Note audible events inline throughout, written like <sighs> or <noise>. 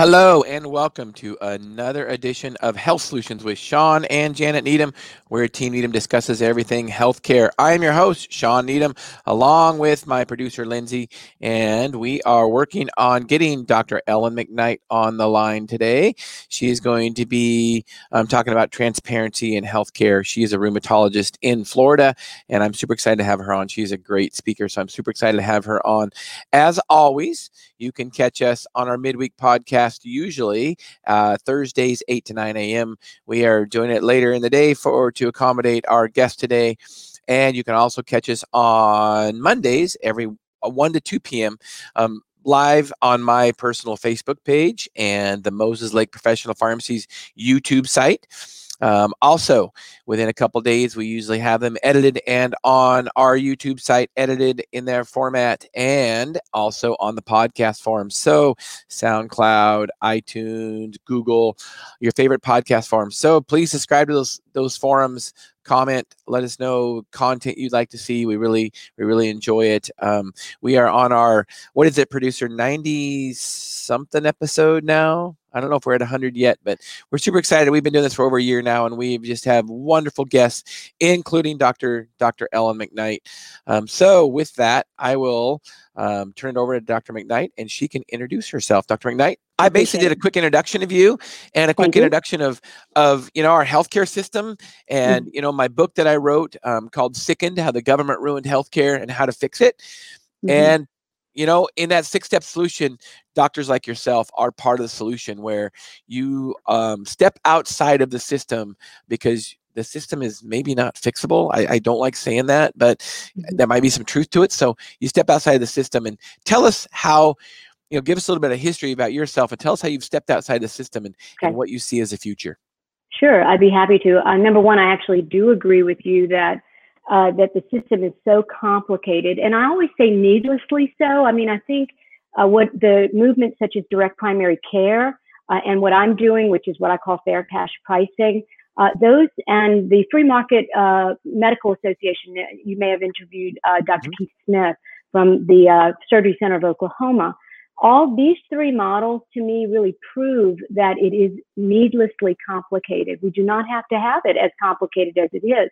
Hello and welcome to another edition of Health Solutions with Shawn and Janet Needham, where Team Needham discusses everything healthcare. I am your host, Shawn Needham, along with my producer, Lindsay, and we are working on getting Dr. Ellen McKnight on the line today. She is going to be um, talking about transparency in healthcare. She is a rheumatologist in Florida, and I'm super excited to have her on. She's a great speaker, so I'm super excited to have her on. As always, you can catch us on our midweek podcast podcast usually uh, Thursdays, 8 to 9 a.m. We are doing it later in the day for to accommodate our guest today. And you can also catch us on Mondays every uh, 1 to 2 p.m. Um, live on my personal Facebook page and the Moses Lake Professional Pharmacies YouTube site. Um, also, within a couple days, we usually have them edited and on our YouTube site, edited in their format, and also on the podcast form. So, SoundCloud, iTunes, Google, your favorite podcast forums. So, please subscribe to those those forums comment let us know content you'd like to see we really we really enjoy it um, we are on our what is it producer 90 something episode now I don't know if we're at 100 yet, but we're super excited. We've been doing this for over a year now, and we just have wonderful guests, including Dr. Dr. Ellen McKnight. Um, so, with that, I will um, turn it over to Dr. McKnight, and she can introduce herself. Dr. McKnight, I basically did a quick introduction of you and a quick introduction of of you know our healthcare system, and mm-hmm. you know my book that I wrote um, called "Sickened: How the Government Ruined Healthcare and How to Fix It." Mm-hmm. And you know in that six step solution doctors like yourself are part of the solution where you um, step outside of the system because the system is maybe not fixable I, I don't like saying that but mm-hmm. there might be some truth to it so you step outside of the system and tell us how you know give us a little bit of history about yourself and tell us how you've stepped outside the system and, okay. and what you see as a future sure i'd be happy to uh, number one i actually do agree with you that uh, that the system is so complicated. And I always say needlessly so. I mean, I think uh, what the movement such as direct primary care uh, and what I'm doing, which is what I call fair cash pricing, uh, those and the Free Market uh, Medical Association, uh, you may have interviewed Dr. Mm-hmm. Keith Smith from the Surgery Center of Oklahoma. All these three models to me really prove that it is needlessly complicated. We do not have to have it as complicated as it is.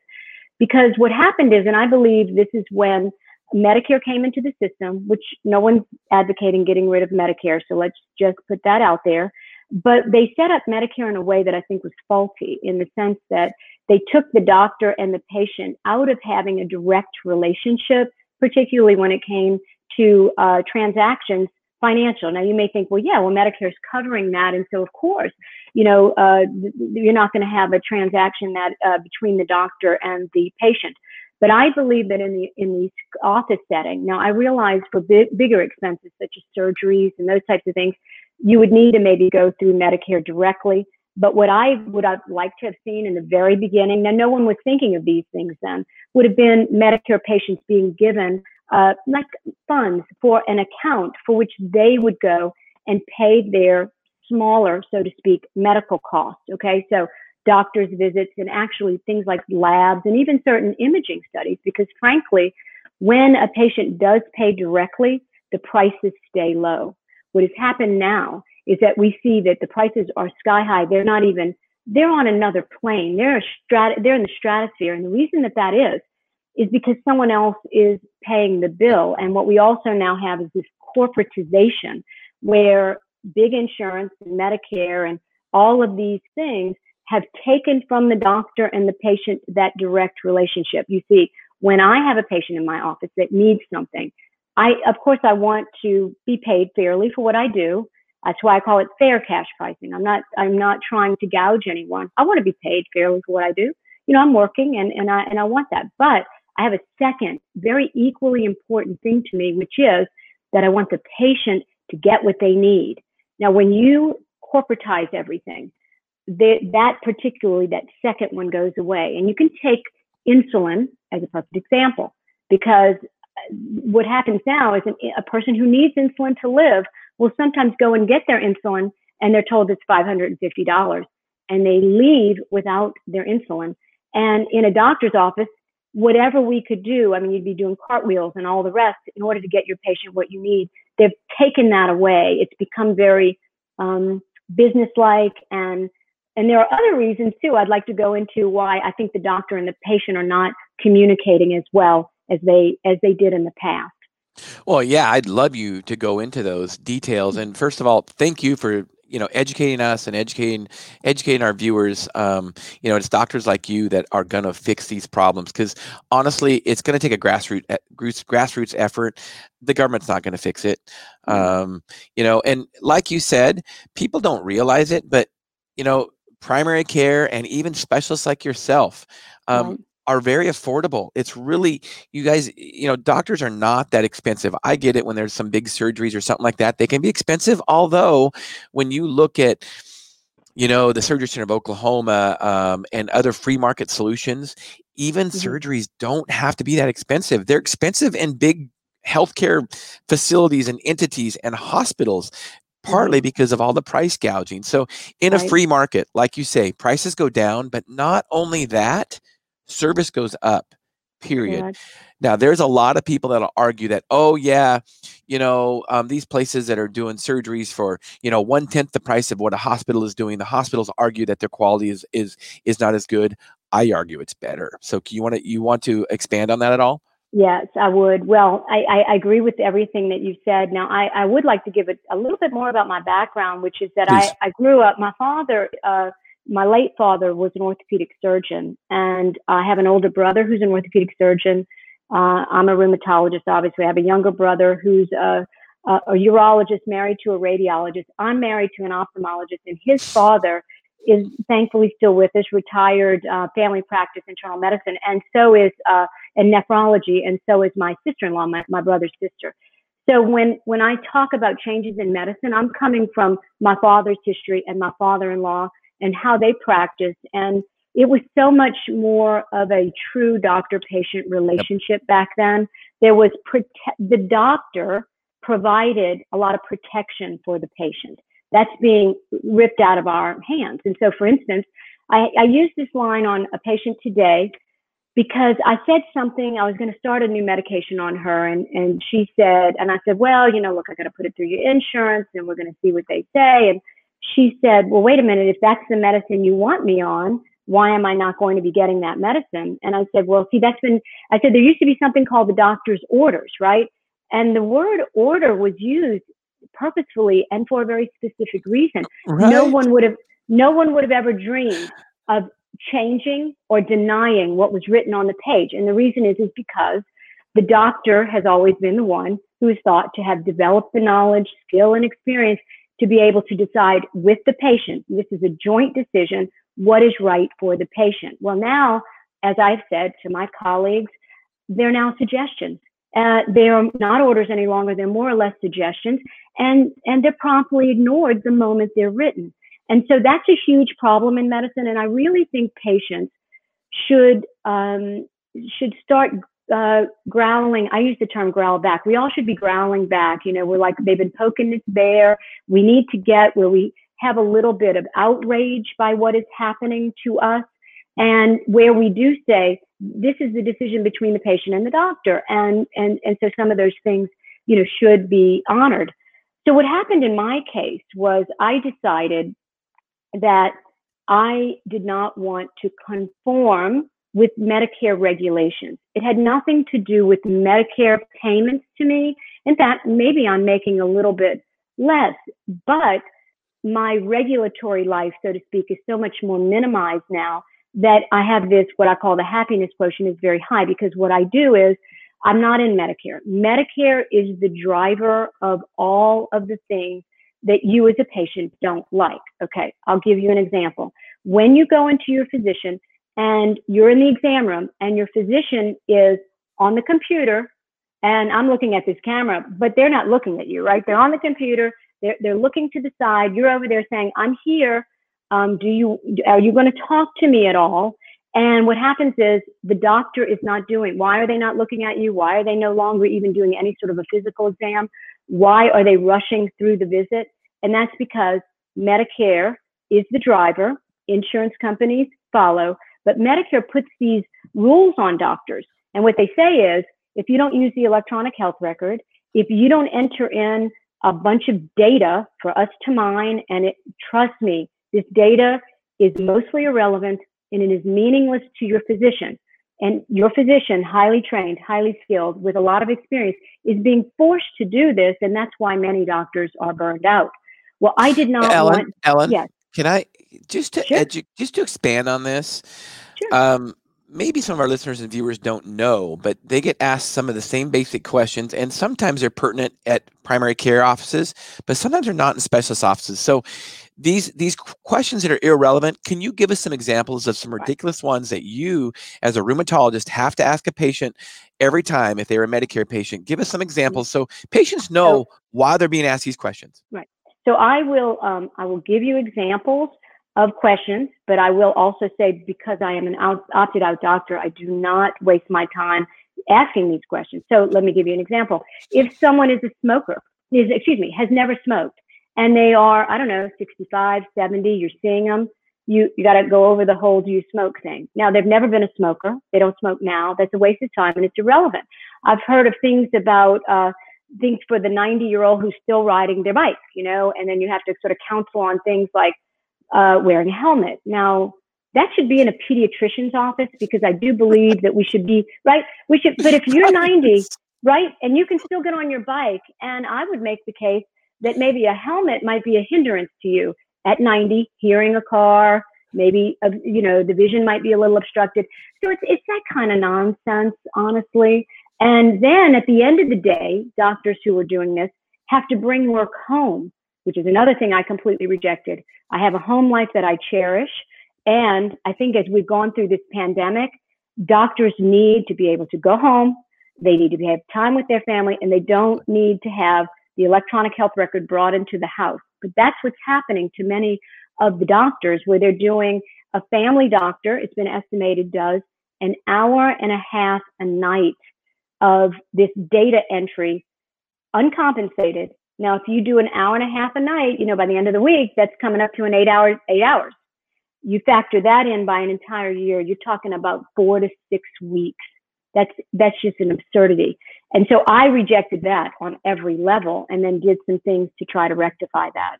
Because what happened is, and I believe this is when Medicare came into the system, which no one's advocating getting rid of Medicare, so let's just put that out there. But they set up Medicare in a way that I think was faulty in the sense that they took the doctor and the patient out of having a direct relationship, particularly when it came to uh, transactions financial. Now you may think, well, yeah, well, Medicare is covering that, and so of course, you know, uh, you're not going to have a transaction that uh, between the doctor and the patient. But I believe that in the in the office setting, now I realize for big, bigger expenses such as surgeries and those types of things, you would need to maybe go through Medicare directly. But what I would have liked to have seen in the very beginning, now no one was thinking of these things then, would have been Medicare patients being given uh, like funds for an account for which they would go and pay their smaller, so to speak, medical costs. Okay, so doctor's visits and actually things like labs and even certain imaging studies, because frankly, when a patient does pay directly, the prices stay low. What has happened now is that we see that the prices are sky high. They're not even, they're on another plane. They're, a strat- they're in the stratosphere. And the reason that that is, is because someone else is paying the bill. And what we also now have is this corporatization where big insurance and Medicare and all of these things have taken from the doctor and the patient that direct relationship. You see, when I have a patient in my office that needs something, I, of course, I want to be paid fairly for what I do. That's why I call it fair cash pricing. I'm not, I'm not trying to gouge anyone. I want to be paid fairly for what I do. You know, I'm working and, and I, and I want that. But I have a second, very equally important thing to me, which is that I want the patient to get what they need. Now, when you corporatize everything, that particularly, that second one goes away. And you can take insulin as a perfect example, because uh, what happens now is an, a person who needs insulin to live will sometimes go and get their insulin and they're told it's $550 and they leave without their insulin. And in a doctor's office, whatever we could do, I mean, you'd be doing cartwheels and all the rest in order to get your patient what you need. They've taken that away. It's become very um, businesslike and and there are other reasons too. I'd like to go into why I think the doctor and the patient are not communicating as well as they as they did in the past. Well, yeah, I'd love you to go into those details. And first of all, thank you for you know educating us and educating educating our viewers um, you know it's doctors like you that are going to fix these problems because honestly it's going to take a grassroots grassroots effort. The government's not going to fix it. Mm-hmm. um, you know and like you said people don't realize it but you know primary care and even specialists like yourself um, right are very affordable. It's really, you guys, you know, doctors are not that expensive. I get it when there's some big surgeries or something like that. They can be expensive. Although, when you look at, you know, the Surgery Center of Oklahoma um, and other free market solutions, even mm-hmm. surgeries don't have to be that expensive. They're expensive in big healthcare facilities and entities and hospitals partly mm-hmm. because of all the price gouging. So in right. a free market, like you say, prices go down, but not only that, service goes up period yeah. now there's a lot of people that'll argue that oh yeah you know um, these places that are doing surgeries for you know one tenth the price of what a hospital is doing the hospitals argue that their quality is is is not as good i argue it's better so you want to you want to expand on that at all Yes, I would. Well, I, I agree with everything that you said. Now, I, I would like to give a, a little bit more about my background, which is that I, I grew up, my father uh, my late father was an orthopedic surgeon, and I have an older brother who's an orthopedic surgeon. Uh, I'm a rheumatologist, obviously. I have a younger brother who's a, a, a urologist married to a radiologist. I'm married to an ophthalmologist, and his father is thankfully still with us, retired uh, family practice internal medicine, and so is uh, in nephrology, and so is my sister-in-law, my, my brother's sister. So when when I talk about changes in medicine, I'm coming from my father's history and my father-in-law and how they practiced. And it was so much more of a true doctor patient relationship yep. back then. There was prote- the doctor provided a lot of protection for the patient. That's being ripped out of our hands. And so, for instance, I, I used this line on a patient today because I said something, I was going to start a new medication on her, and, and she said, and I said, well, you know, look, I got to put it through your insurance, and we're going to see what they say. And she said, Well, wait a minute, if that's the medicine you want me on, why am I not going to be getting that medicine? And I said, Well, see, that's been, I said, there used to be something called the doctor's orders, right? And the word order was used purposefully and for a very specific reason. Right. No one would have, no one would have ever dreamed of changing or denying what was written on the page. And the reason is, is because the doctor has always been the one who is thought to have developed the knowledge, skill, and experience to be able to decide with the patient, this is a joint decision, what is right for the patient. Well, now, as I've said to my colleagues, they're now suggestions. Uh, they are not orders any longer. They're more or less suggestions, and and they're promptly ignored the moment they're written. And so that's a huge problem in medicine. And I really think patients should um, should start uh, growling. I use the term growl back. We all should be growling back. You know, we're like, they've been poking this bear. We need to get where we have a little bit of outrage by what is happening to us. And where we do say, this is the decision between the patient and the doctor. And, and, and so some of those things, you know, should be honored. So what happened in my case was I decided that I did not want to conform with Medicare regulations. It had nothing to do with Medicare payments to me. In fact, maybe I'm making a little bit less, but my regulatory life, so to speak, is so much more minimized now that I have this, what I call the happiness quotient is very high because what I do is I'm not in Medicare. Medicare is the driver of all of the things that you as a patient don't like. Okay, I'll give you an example. When you go into your physician, and you're in the exam room and your physician is on the computer and I'm looking at this camera, but they're not looking at you, right? They're on the computer. They're, they're looking to the side. You're over there saying, I'm here. Um, do you, are you going to talk to me at all? And what happens is the doctor is not doing, why are they not looking at you? Why are they no longer even doing any sort of a physical exam? Why are they rushing through the visit? And that's because Medicare is the driver. Insurance companies follow. But Medicare puts these rules on doctors. And what they say is if you don't use the electronic health record, if you don't enter in a bunch of data for us to mine. And it, trust me, this data is mostly irrelevant and it is meaningless to your physician. And your physician, highly trained, highly skilled, with a lot of experience, is being forced to do this. And that's why many doctors are burned out. Well, I did not Ellen, want. Ellen, Yes. Can I just to Sure. edu- just to expand on this? Sure. Um, maybe some of our listeners and viewers don't know, but they get asked some of the same basic questions, and sometimes they're pertinent at primary care offices, but sometimes they're not in specialist offices. So these these questions that are irrelevant, can you give us some examples of some ridiculous ones that you, as a rheumatologist, have to ask a patient every time if they're a Medicare patient? Give us some examples so patients know why they're being asked these questions. So I will um, I will give you examples of questions, but I will also say because I am an out, opted out doctor, I do not waste my time asking these questions. So let me give you an example. If someone is a smoker, is excuse me, has never smoked, and they are I don't know 65, 70, you're seeing them. You, you got to go over the whole do you smoke thing. Now, they've never been a smoker. They don't smoke now. That's a waste of time and it's irrelevant. I've heard of things about uh, things for the 90 year old who's still riding their bike, you know, and then you have to sort of counsel on things like uh, wearing a helmet. Now, that should be in a pediatrician's office because I do believe that we should be, right? We should, but if you're <laughs> 90, right, and you can still get on your bike, and I would make the case that maybe a helmet might be a hindrance to you at 90, hearing a car, maybe, uh, you know, the vision might be a little obstructed. So it's, it's that kind of nonsense, honestly. And then at the end of the day, doctors who are doing this have to bring work home, which is another thing I completely rejected. I have a home life that I cherish. And I think as we've gone through this pandemic, doctors need to be able to go home. They need to have time with their family and they don't need to have the electronic health record brought into the house. But that's what's happening to many of the doctors where they're doing a family doctor, it's been estimated does an hour and a half a night of this data entry uncompensated. Now, if you do an hour and a half a night, you know, by the end of the week, that's coming up to an eight hours, eight hours. You factor that in by an entire year, you're talking about four to six weeks. That's, that's just an absurdity. And so I rejected that on every level and then did some things to try to rectify that.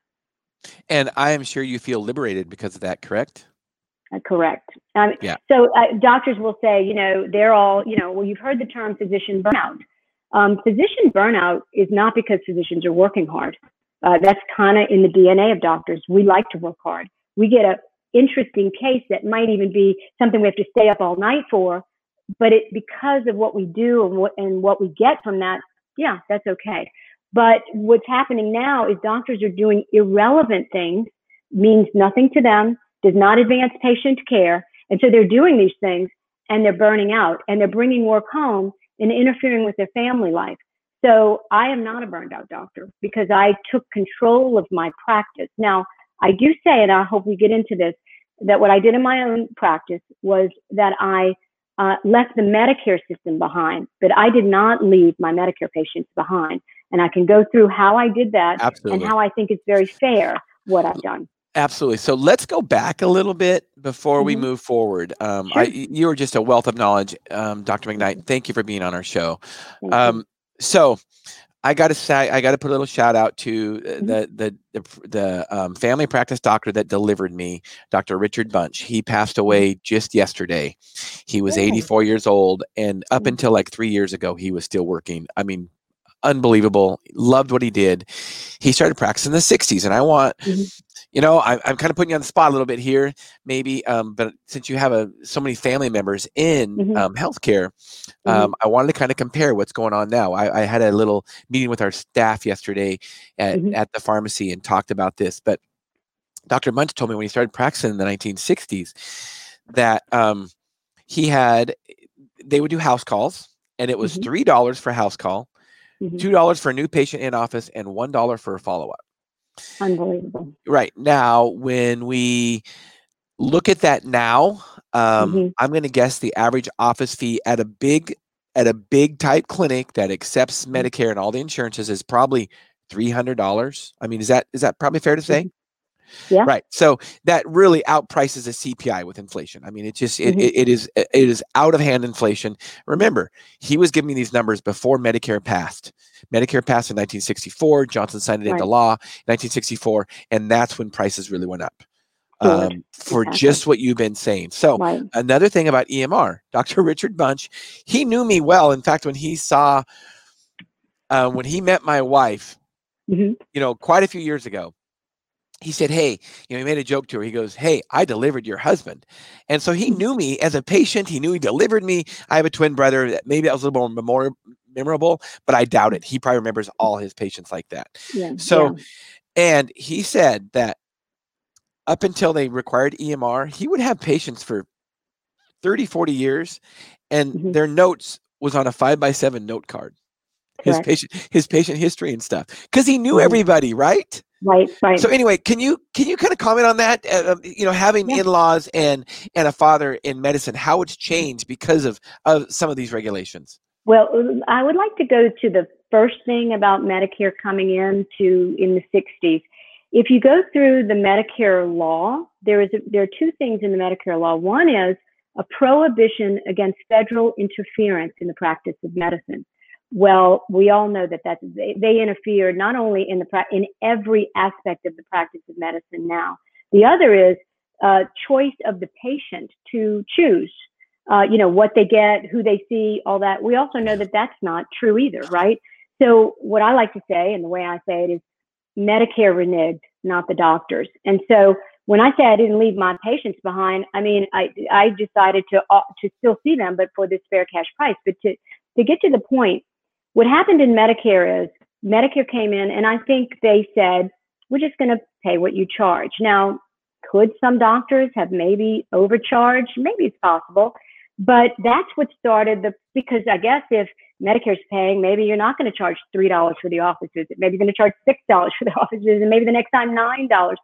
And I am sure you feel liberated because of that, correct? Uh, correct. Um, Yeah. So uh, doctors will say, you know, they're all, you know, well, you've heard the term physician burnout. Um, physician burnout is not because physicians are working hard. Uh, that's kind of in the DNA of doctors. We like to work hard. We get a interesting case that might even be something we have to stay up all night for, but it because of what we do and what and what we get from that, yeah, that's okay. But what's happening now is doctors are doing irrelevant things, means nothing to them, does not advance patient care, and so they're doing these things and they're burning out and they're bringing work home and interfering with their family life. So I am not a burned out doctor because I took control of my practice. Now, I do say, and I hope we get into this, that what I did in my own practice was that I uh, left the Medicare system behind, but I did not leave my Medicare patients behind. And I can go through how I did that Absolutely. and how I think it's very fair what I've done. Absolutely. So let's go back a little bit before we Mhm. move forward. Um, Sure. I, you are just a wealth of knowledge, um, Dr. McKnight. Thank you for being on our show. Um, so I got to say, I got to put a little shout out to uh, Mhm. the the the, the um, family practice doctor that delivered me, Dr. Richard Bunch. He passed away just yesterday. He was Oh. 84 years old, and up until like three years ago, he was still working. I mean, unbelievable. Loved what he did. He started practicing in the 60s, and I want Mhm. You know I, i'm kind of putting you on the spot a little bit here maybe um, but since you have a, so many family members in Mhm. um, healthcare Mhm. um, i wanted to kind of compare what's going on now I, I had a little meeting with our staff yesterday at, Mhm. at the pharmacy and talked about this but dr Bunch told me when he started practicing in the 1960s that um, he had they would do house calls and it was Mhm. three dollars for a house call Mhm. two dollars for a new patient in office and one dollar for a follow-up Unbelievable. right now when we look at that now um, Mhm. i'm going to guess the average office fee at a big at a big type clinic that accepts Mm-hmm. medicare and all the insurances is probably $300 i mean is that is that probably fair to say Yeah. Right. So that really outprices a CPI with inflation. I mean, it just it, Mhm. it, it is it is out of hand inflation. Remember, he was giving me these numbers before Medicare passed. Medicare passed in 1964. Johnson signed it into Right. law 1964, and that's when prices really went up. Um, for Exactly. just what you've been saying. So Right. another thing about EMR, Dr. <laughs> Richard Bunch, he knew me well. In fact, when he saw, uh, when he met my wife, hmm you know, quite a few years ago, he said, Hey, you know, he made a joke to her. He goes, Hey, I delivered your husband. And so he Mhm. knew me as a patient. He knew he delivered me. I have a twin brother that maybe that was a little more memor- memorable, but I doubt it. He probably remembers all his patients like that. Yeah. So, yeah. and he said that up until they required EMR, he would have patients for 30, 40 years, and Mhm. their notes was on a five by seven note card. His Correct. patient, his patient history and stuff, because he knew Mhm. everybody, right? Right. Right. So anyway, can you can you kind of comment on that? Uh, um, you know, having Yeah. in-laws and and a father in medicine, how it's changed because of of some of these regulations. Well, um, I would like to go to the first thing about Medicare coming in to in the 60s. If you go through the Medicare law, there is a, there are two things in the Medicare law. One is a prohibition against federal interference in the practice of medicine. Well, we all know that that's, they, they interfere not only in the in every aspect of the practice of medicine now. The other is uh, choice of the patient to choose uh, you know, what they get, who they see, all that. We also know that that's not true either, right? So what I like to say, and the way I say it is Medicare reneged, not the doctors. And so when I say I didn't leave my patients behind, I mean, I, I decided to, uh, to still see them, but for this fair cash price. But to, to get to the point, what happened in Medicare is Medicare came in and I think they said, we're just going to pay what you charge. Now, could some doctors have maybe overcharged? Maybe it's possible. But that's what started the because I guess if Medicare's paying, maybe you're not going to charge three dollars for the office visit. Maybe you're going to charge six dollars for the office visit, and maybe the next time nine dollars.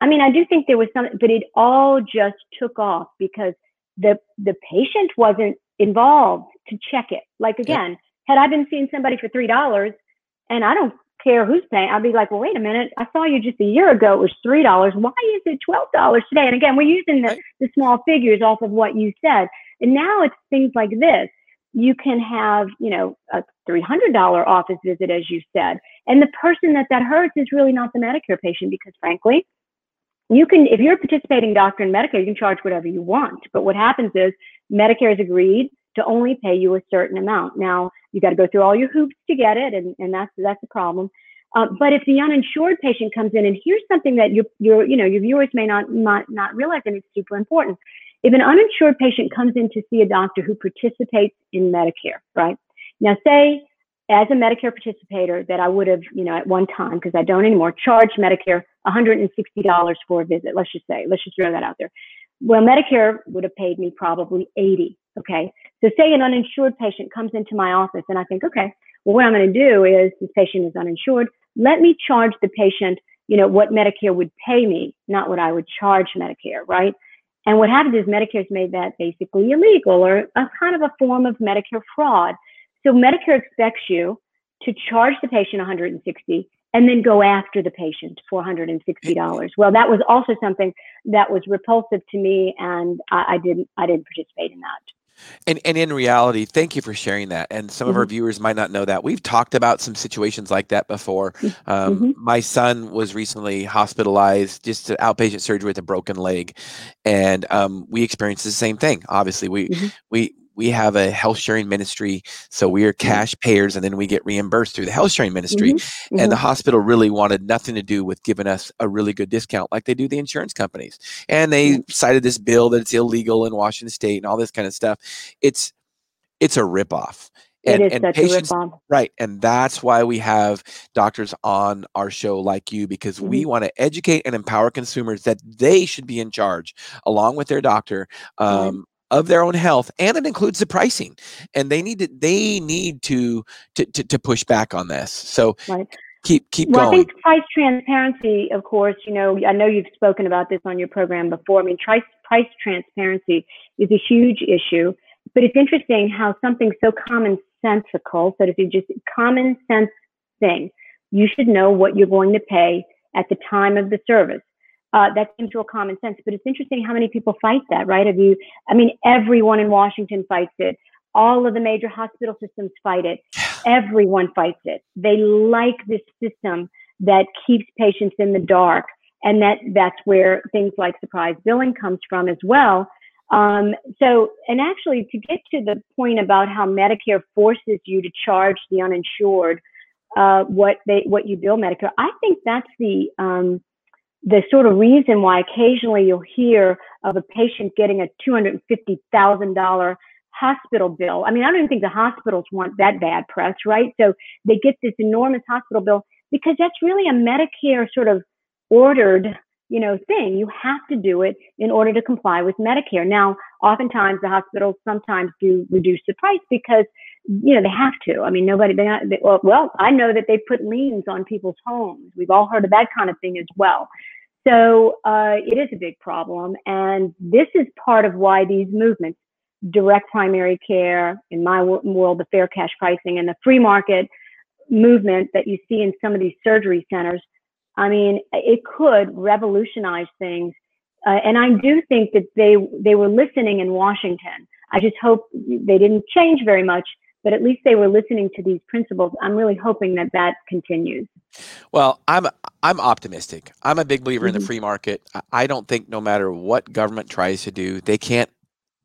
I mean, I do think there was some, but it all just took off because the the patient wasn't involved to check it. Like again, had I been seeing somebody for three dollars, and I don't care who's paying, I'd be like, well, wait a minute, I saw you just a year ago. It was three dollars. Why is it twelve dollars today? And again, we're using the the small figures off of what you said. And now it's things like this. You can have, you know, a $300 office visit, as you said. And the person that that hurts is really not the Medicare patient because, frankly, you can, if you're a participating doctor in Medicare, you can charge whatever you want. But what happens is Medicare has agreed to only pay you a certain amount. Now, you got to go through all your hoops to get it, and, and that's that's a problem. Uh, but if the uninsured patient comes in, and here's something that your your you know your viewers may not not, not realize, and it's super important. If an uninsured patient comes in to see a doctor who participates in Medicare, right? Now, say as a Medicare participator that I would have, you know, at one time, because I don't anymore, charged Medicare $160 for a visit. Let's just say, let's just throw that out there. Well, Medicare would have paid me probably 80. Okay. So say an uninsured patient comes into my office and I think, okay, well, what I'm going to do is this patient is uninsured. Let me charge the patient, you know, what Medicare would pay me, not what I would charge Medicare, right? And what happens is Medicare's made that basically illegal or a kind of a form of Medicare fraud. So Medicare expects you to charge the patient 160 and then go after the patient for $160. Well, that was also something that was repulsive to me, and I, I didn't I didn't participate in that. And and in reality, thank you for sharing that. And some of our Mhm. viewers might not know that we've talked about some situations like that before. Um, Mhm. My son was recently hospitalized, just an outpatient surgery with a broken leg, and um, we experienced the same thing. Obviously, we Mhm. we we have a health sharing ministry, so we are cash payers, and then we get reimbursed through the health sharing ministry. Mhm. And the Mhm. hospital really wanted nothing to do with giving us a really good discount like they do the insurance companies. And they Yeah. cited this bill that it's illegal in Washington state and all this kind of stuff. It's it's a ripoff. And, and patients, right. And that's why we have doctors on our show like you, because we Mm-hmm. want to educate and empower consumers that they should be in charge along with their doctor. Um, of their own health and it includes the pricing and they need to they need to to to, to push back on this so Right. keep keep Well, I think price transparency, of course, you know, I know you've spoken about this on your program before. I mean, price, price transparency is a huge issue, but it's interesting how something so commonsensical, so to speak, just common sense thing, you should know what you're going to pay at the time of the service. Uh, that seems real common sense, but it's interesting how many people fight that, right? Have you? I mean, everyone in Washington fights it. All of the major hospital systems fight it. <sighs> Everyone fights it. They like this system that keeps patients in the dark, and that that's where things like surprise billing comes from as well. Um, so, and actually, to get to the point about how Medicare forces you to charge the uninsured uh, what they what you bill Medicare, I think that's the um, the sort of reason why occasionally you'll hear of a patient getting a two hundred and fifty thousand dollar hospital bill. I mean, I don't even think the hospitals want that bad press, right? So they get this enormous hospital bill because that's really a Medicare sort of ordered you know, thing. You have to do it in order to comply with Medicare. Now, oftentimes the hospitals sometimes do reduce the price because, you know, they have to. I mean, nobody, they, they well, I know that they put liens on people's homes. We've all heard of that kind of thing as well. So uh, it is a big problem. And this is part of why these movements, direct primary care, in my world, the fair cash pricing and the free market movement that you see in some of these surgery centers, I mean, it could revolutionize things. Uh, and I do think that they they were listening in Washington. I just hope they didn't change very much, but at least they were listening to these principles. I'm really hoping that that continues. Well, I'm I'm optimistic. I'm a big believer mm-hmm. in the mm-hmm. free market. I don't think no matter what government tries to do, they can't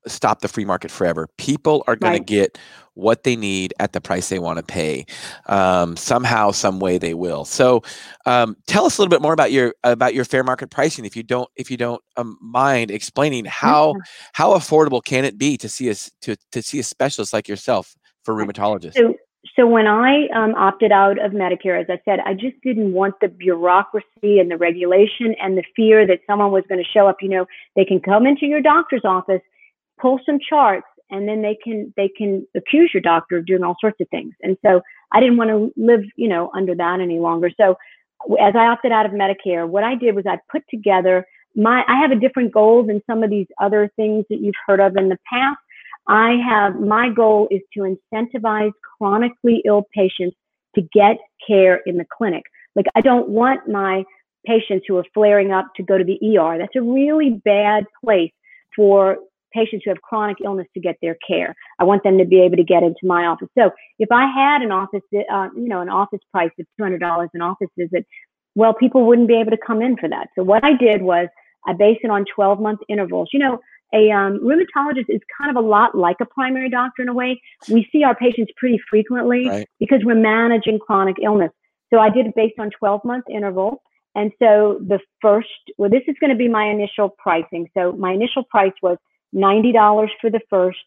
stop the free market forever. People are going right. to get what they need at the price they want to pay. Um, somehow, some way, they will. So, um, tell us a little bit more about your about your fair market pricing, if you don't if you don't um, mind explaining how yeah. how affordable can it be to see a to to see a specialist like yourself for rheumatologists. So, so when I um, opted out of Medicare, as I said, I just didn't want the bureaucracy and the regulation and the fear that someone was going to show up. You know, they can come into your doctor's office pull some charts and then they can they can accuse your doctor of doing all sorts of things and so i didn't want to live you know under that any longer so as i opted out of medicare what i did was i put together my i have a different goal than some of these other things that you've heard of in the past i have my goal is to incentivize chronically ill patients to get care in the clinic like i don't want my patients who are flaring up to go to the er that's a really bad place for patients who have chronic illness to get their care. I want them to be able to get into my office. So if I had an office, uh, you know, an office price of $200 an office visit, well, people wouldn't be able to come in for that. So what I did was I based it on 12 month intervals. You know, a um, rheumatologist is kind of a lot like a primary doctor in a way. We see our patients pretty frequently right. because we're managing chronic illness. So I did it based on 12 month interval. And so the first, well, this is going to be my initial pricing. So my initial price was $90 for the first,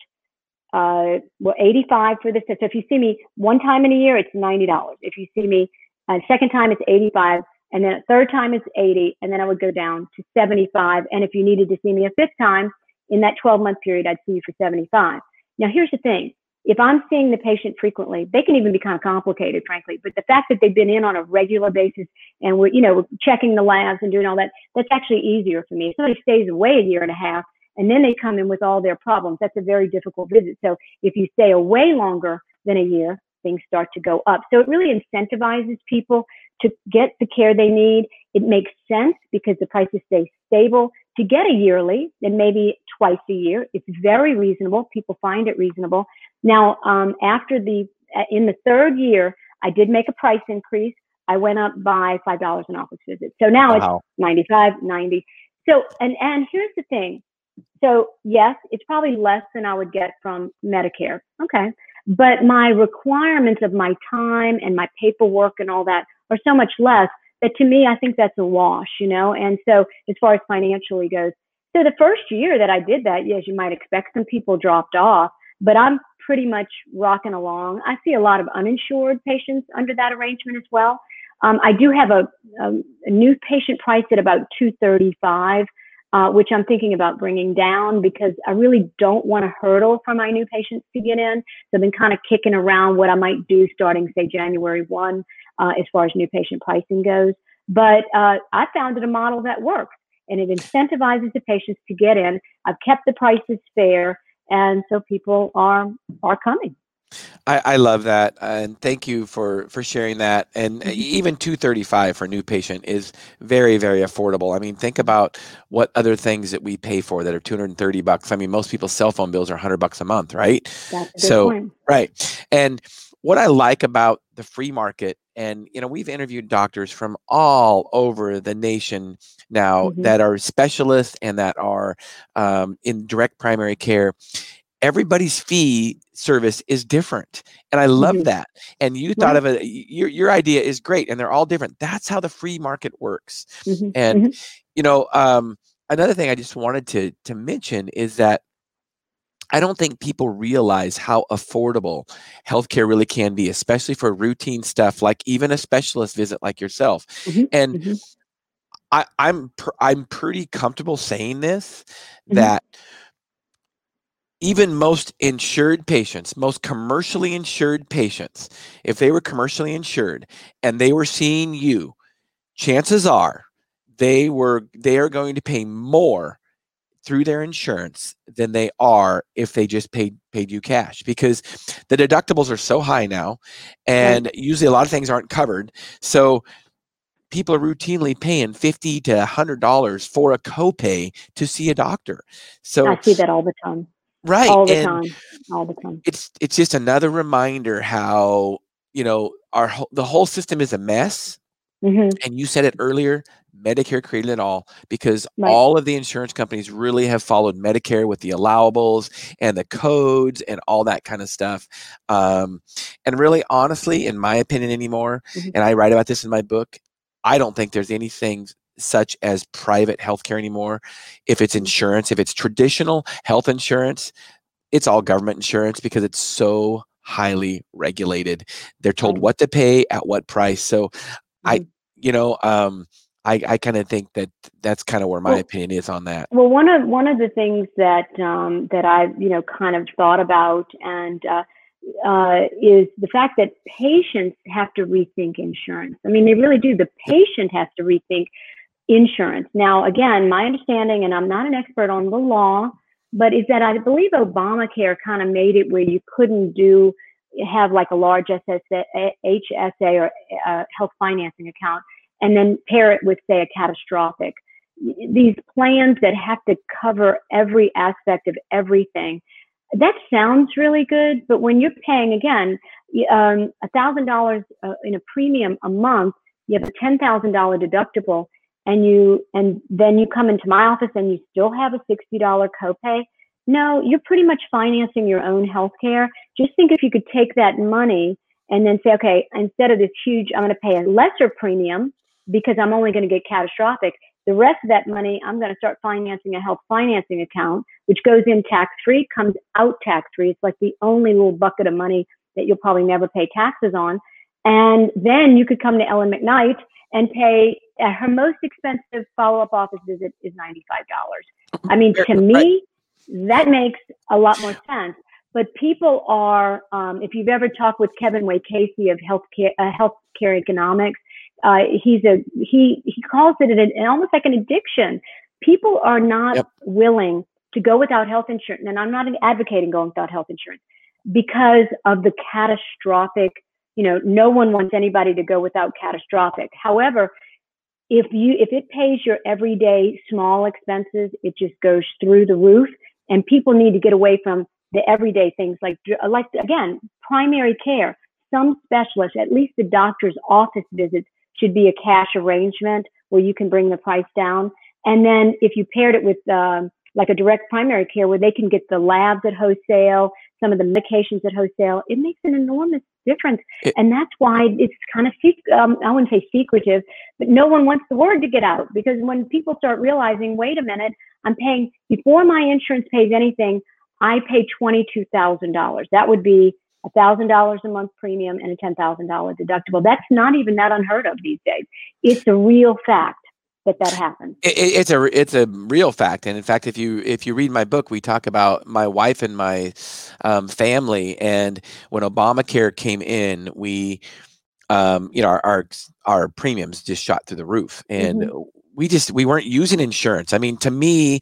uh, well, 85 for the So if you see me one time in a year, it's $90. If you see me a second time, it's 85. And then a third time, it's 80. And then I would go down to 75. And if you needed to see me a fifth time in that 12 month period, I'd see you for 75. Now, here's the thing. If I'm seeing the patient frequently, they can even be kind of complicated, frankly. But the fact that they've been in on a regular basis and we're, you know, checking the labs and doing all that, that's actually easier for me. If somebody stays away a year and a half, and then they come in with all their problems. That's a very difficult visit. So if you stay away longer than a year, things start to go up. So it really incentivizes people to get the care they need. It makes sense because the prices stay stable to get a yearly and maybe twice a year. It's very reasonable. People find it reasonable. Now, um, after the, uh, in the third year, I did make a price increase. I went up by $5 an office visit. So now wow. it's 95, 90. So, and, and here's the thing. So yes, it's probably less than I would get from Medicare. Okay. But my requirements of my time and my paperwork and all that are so much less that to me, I think that's a wash, you know? And so as far as financially goes, so the first year that I did that, yes, you might expect some people dropped off, but I'm pretty much rocking along. I see a lot of uninsured patients under that arrangement as well. Um, I do have a, a, a new patient price at about 235 uh, which I'm thinking about bringing down because I really don't want to hurdle for my new patients to get in. So I've been kind of kicking around what I might do starting, say, January 1 uh, as far as new patient pricing goes. But uh, I found it a model that works and it incentivizes the patients to get in. I've kept the prices fair, and so people are are coming. I, I love that, and thank you for for sharing that. And Mhm. even two thirty five for a new patient is very very affordable. I mean, think about what other things that we pay for that are two hundred thirty bucks. I mean, most people's cell phone bills are hundred bucks a month, right? That's a good So point. right, and what I like about the free market, and you know, we've interviewed doctors from all over the nation now Mhm. that are specialists and that are um, in direct primary care everybody's fee service is different and i love Mhm. that and you thought of it your, your idea is great and they're all different that's how the free market works Mhm. and Mhm. you know um, another thing i just wanted to to mention is that i don't think people realize how affordable healthcare really can be especially for routine stuff like even a specialist visit like yourself Mhm. and Mhm. I, i'm pr- i'm pretty comfortable saying this Mhm. that even most insured patients, most commercially insured patients, if they were commercially insured and they were seeing you, chances are they were they are going to pay more through their insurance than they are if they just paid paid you cash because the deductibles are so high now and usually a lot of things aren't covered. So people are routinely paying 50 to 100 dollars for a copay to see a doctor. So I see that all the time. right all the and time. All the time. it's it's just another reminder how you know our whole, the whole system is a mess hmm and you said it earlier medicare created it all because Right. all of the insurance companies really have followed medicare with the allowables and the codes and all that kind of stuff um, and really honestly in my opinion anymore Mhm. and i write about this in my book i don't think there's anything such as private healthcare anymore if it's Mhm. insurance if it's traditional health insurance it's all government insurance because it's so highly regulated. They're told what to pay at what price. So I, Mhm. you know, um, I, I kind of think that that's kind of where my Well- opinion is on that. Well, one of one of the things that um, that I've you know kind of thought about and uh, uh, is the fact that patients have to rethink insurance. I mean, they really do. The patient has to rethink insurance. Now, again, my understanding, and I'm not an expert on the law, but is that I believe Obamacare kind of made it where you couldn't do have like a large SSA, HSA or uh, health financing account and then pair it with say a catastrophic these plans that have to cover every aspect of everything. That sounds really good, but when you're paying again um, a thousand dollars uh, in a premium a month, you have a ten thousand dollar deductible, and you and then you come into my office and you still have a sixty dollar copay. No, you're pretty much financing your own health care. Just think if you could take that money and then say, okay, instead of this huge, I'm going to pay a lesser premium because I'm only going to get catastrophic. The rest of that money, I'm going to start financing a health financing account, which goes in tax free, comes out tax free. It's like the only little bucket of money that you'll probably never pay taxes on. And then you could come to Ellen McKnight and pay uh, her most expensive follow up office visit is $95. I mean, to <laughs> me, that makes a lot more sense. But people are, um, if you've ever talked with Kevin Wacasey of healthcare, uh, healthcare economics, uh, he's a he he calls it an, an, almost like an addiction. People are not Yep. willing to go without health insurance, and I'm not advocating going without health insurance because of the catastrophic. You know, no one wants anybody to go without catastrophic. However, if you if it pays your everyday small expenses, it just goes through the roof, and people need to get away from the everyday things like like again primary care. Some specialists, at least the doctor's office visits, should be a cash arrangement where you can bring the price down. And then if you paired it with um, like a direct primary care where they can get the labs at wholesale, some of the medications at wholesale, it makes an enormous difference. It- and that's why it's kind of, um, I wouldn't say secretive, but no one wants the word to get out because when people start realizing, wait a minute, I'm paying, before my insurance pays anything, I pay $22,000. That would be $1,000 a month premium and a $10,000 deductible. That's not even that unheard of these days. It's a real fact that that happens. It, it- it's a it's a real fact, and in fact, if you if you read my book, we talk about my wife and my um, family, and when Obamacare came in, we um, you know our, our our premiums just shot through the roof, and we just we weren't using insurance. I mean, to me,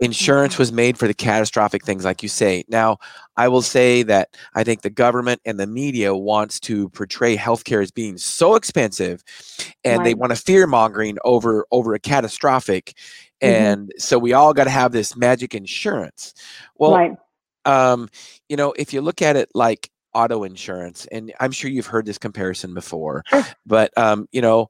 Insurance was made for the catastrophic things, like you say. Now, I will say that I think the government and the media wants to portray healthcare as being so expensive, and right. they want to fear mongering over over a catastrophic, mm-hmm. and so we all got to have this magic insurance. Well, right. um, you know, if you look at it like auto insurance, and I'm sure you've heard this comparison before, sure. but um, you know,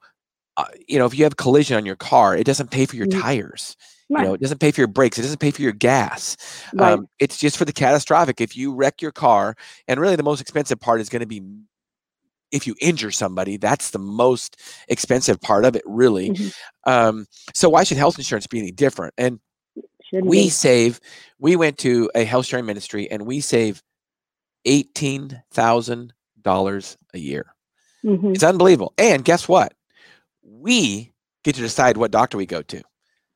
uh, you know, if you have collision on your car, it doesn't pay for your mm-hmm. tires. Right. You know, it doesn't pay for your brakes. It doesn't pay for your gas. Right. Um, it's just for the catastrophic. If you wreck your car, and really the most expensive part is going to be if you injure somebody. That's the most expensive part of it, really. Mm-hmm. Um, so why should health insurance be any different? And Shouldn't we be. save. We went to a health sharing ministry, and we save eighteen thousand dollars a year. Mm-hmm. It's unbelievable. And guess what? We get to decide what doctor we go to.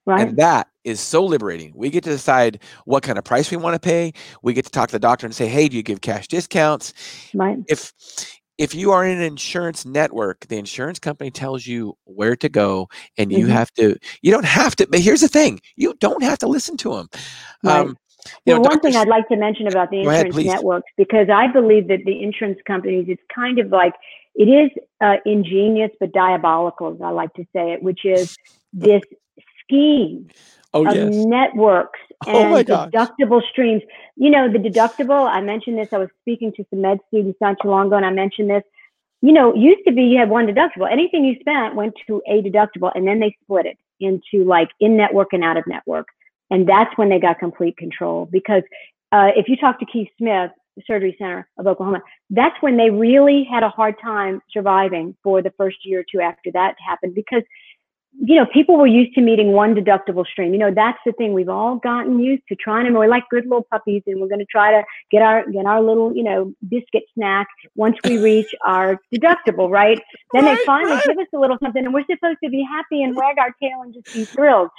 Right. And that is so liberating. We get to decide what kind of price we want to pay. We get to talk to the doctor and say, "Hey, do you give cash discounts?" Right. If if you are in an insurance network, the insurance company tells you where to go, and you mm-hmm. have to. You don't have to. But here's the thing: you don't have to listen to them. Right. Um, well, know, one thing I'd like to mention about the insurance ahead, networks, because I believe that the insurance companies, it's kind of like it is uh, ingenious but diabolical, as I like to say it, which is <laughs> this scheme oh, of yes. networks <laughs> oh, and oh deductible streams. You know, the deductible, I mentioned this, I was speaking to some med students not too long ago, and I mentioned this. You know, used to be you had one deductible. Anything you spent went to a deductible, and then they split it into like in network and out of network. And that's when they got complete control. Because uh, if you talk to Keith Smith, Surgery Center of Oklahoma, that's when they really had a hard time surviving for the first year or two after that happened because you know, people were used to meeting one deductible stream. You know, that's the thing. We've all gotten used to trying to, we're like good little puppies and we're going to try to get our, get our little, you know, biscuit snack once we reach <laughs> our deductible, right? Then right, they finally right. give us a little something and we're supposed to be happy and wag our tail and just be thrilled.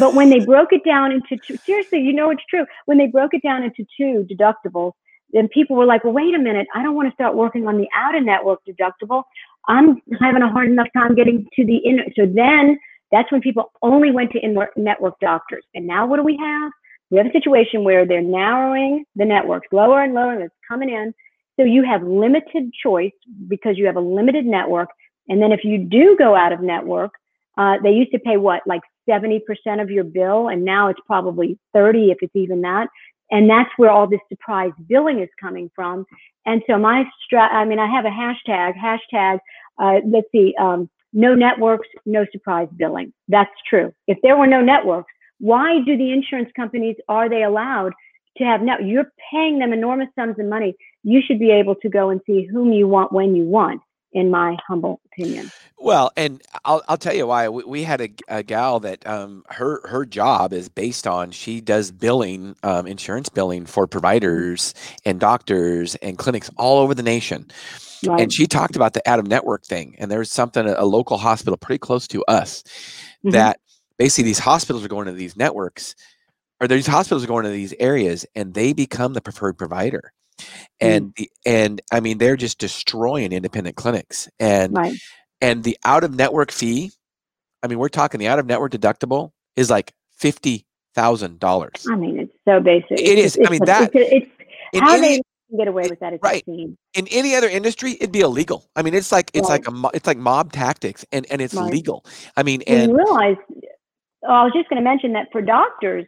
But when they broke it down into two, seriously, you know, it's true. When they broke it down into two deductibles, then people were like, well, wait a minute, I don't want to start working on the out of network deductible. I'm having a hard enough time getting to the in. So then that's when people only went to in network doctors. And now what do we have? We have a situation where they're narrowing the networks lower and lower, and it's coming in. So you have limited choice because you have a limited network. And then if you do go out of network, uh, they used to pay what, like 70% of your bill, and now it's probably 30 if it's even that. And that's where all this surprise billing is coming from. And so my stra- I mean, I have a hashtag, hashtag, uh, let's see, um, no networks, no surprise billing. That's true. If there were no networks, why do the insurance companies, are they allowed to have net? You're paying them enormous sums of money. You should be able to go and see whom you want when you want in my humble opinion. Well, and I'll, I'll tell you why. We, we had a, a, gal that um, her her job is based on she does billing, um, insurance billing for providers and doctors and clinics all over the nation. Right. And she talked about the out of network thing. And there's something a local hospital pretty close to us mm-hmm. that basically these hospitals are going to these networks, or these hospitals are going to these areas, and they become the preferred provider and mm. the, and I mean they're just destroying independent clinics and right. and the out of network fee. I mean, we're talking the out of network deductible is like fifty thousand dollars. I mean, it's so basic. It is. It's, I mean that it's, it's how any, they get away with that. right. In any other industry, it'd be illegal. I mean, it's like it's right. like a it's like mob tactics, and and it's right. legal. I mean, and you realize. Oh, I was just going to mention that for doctors.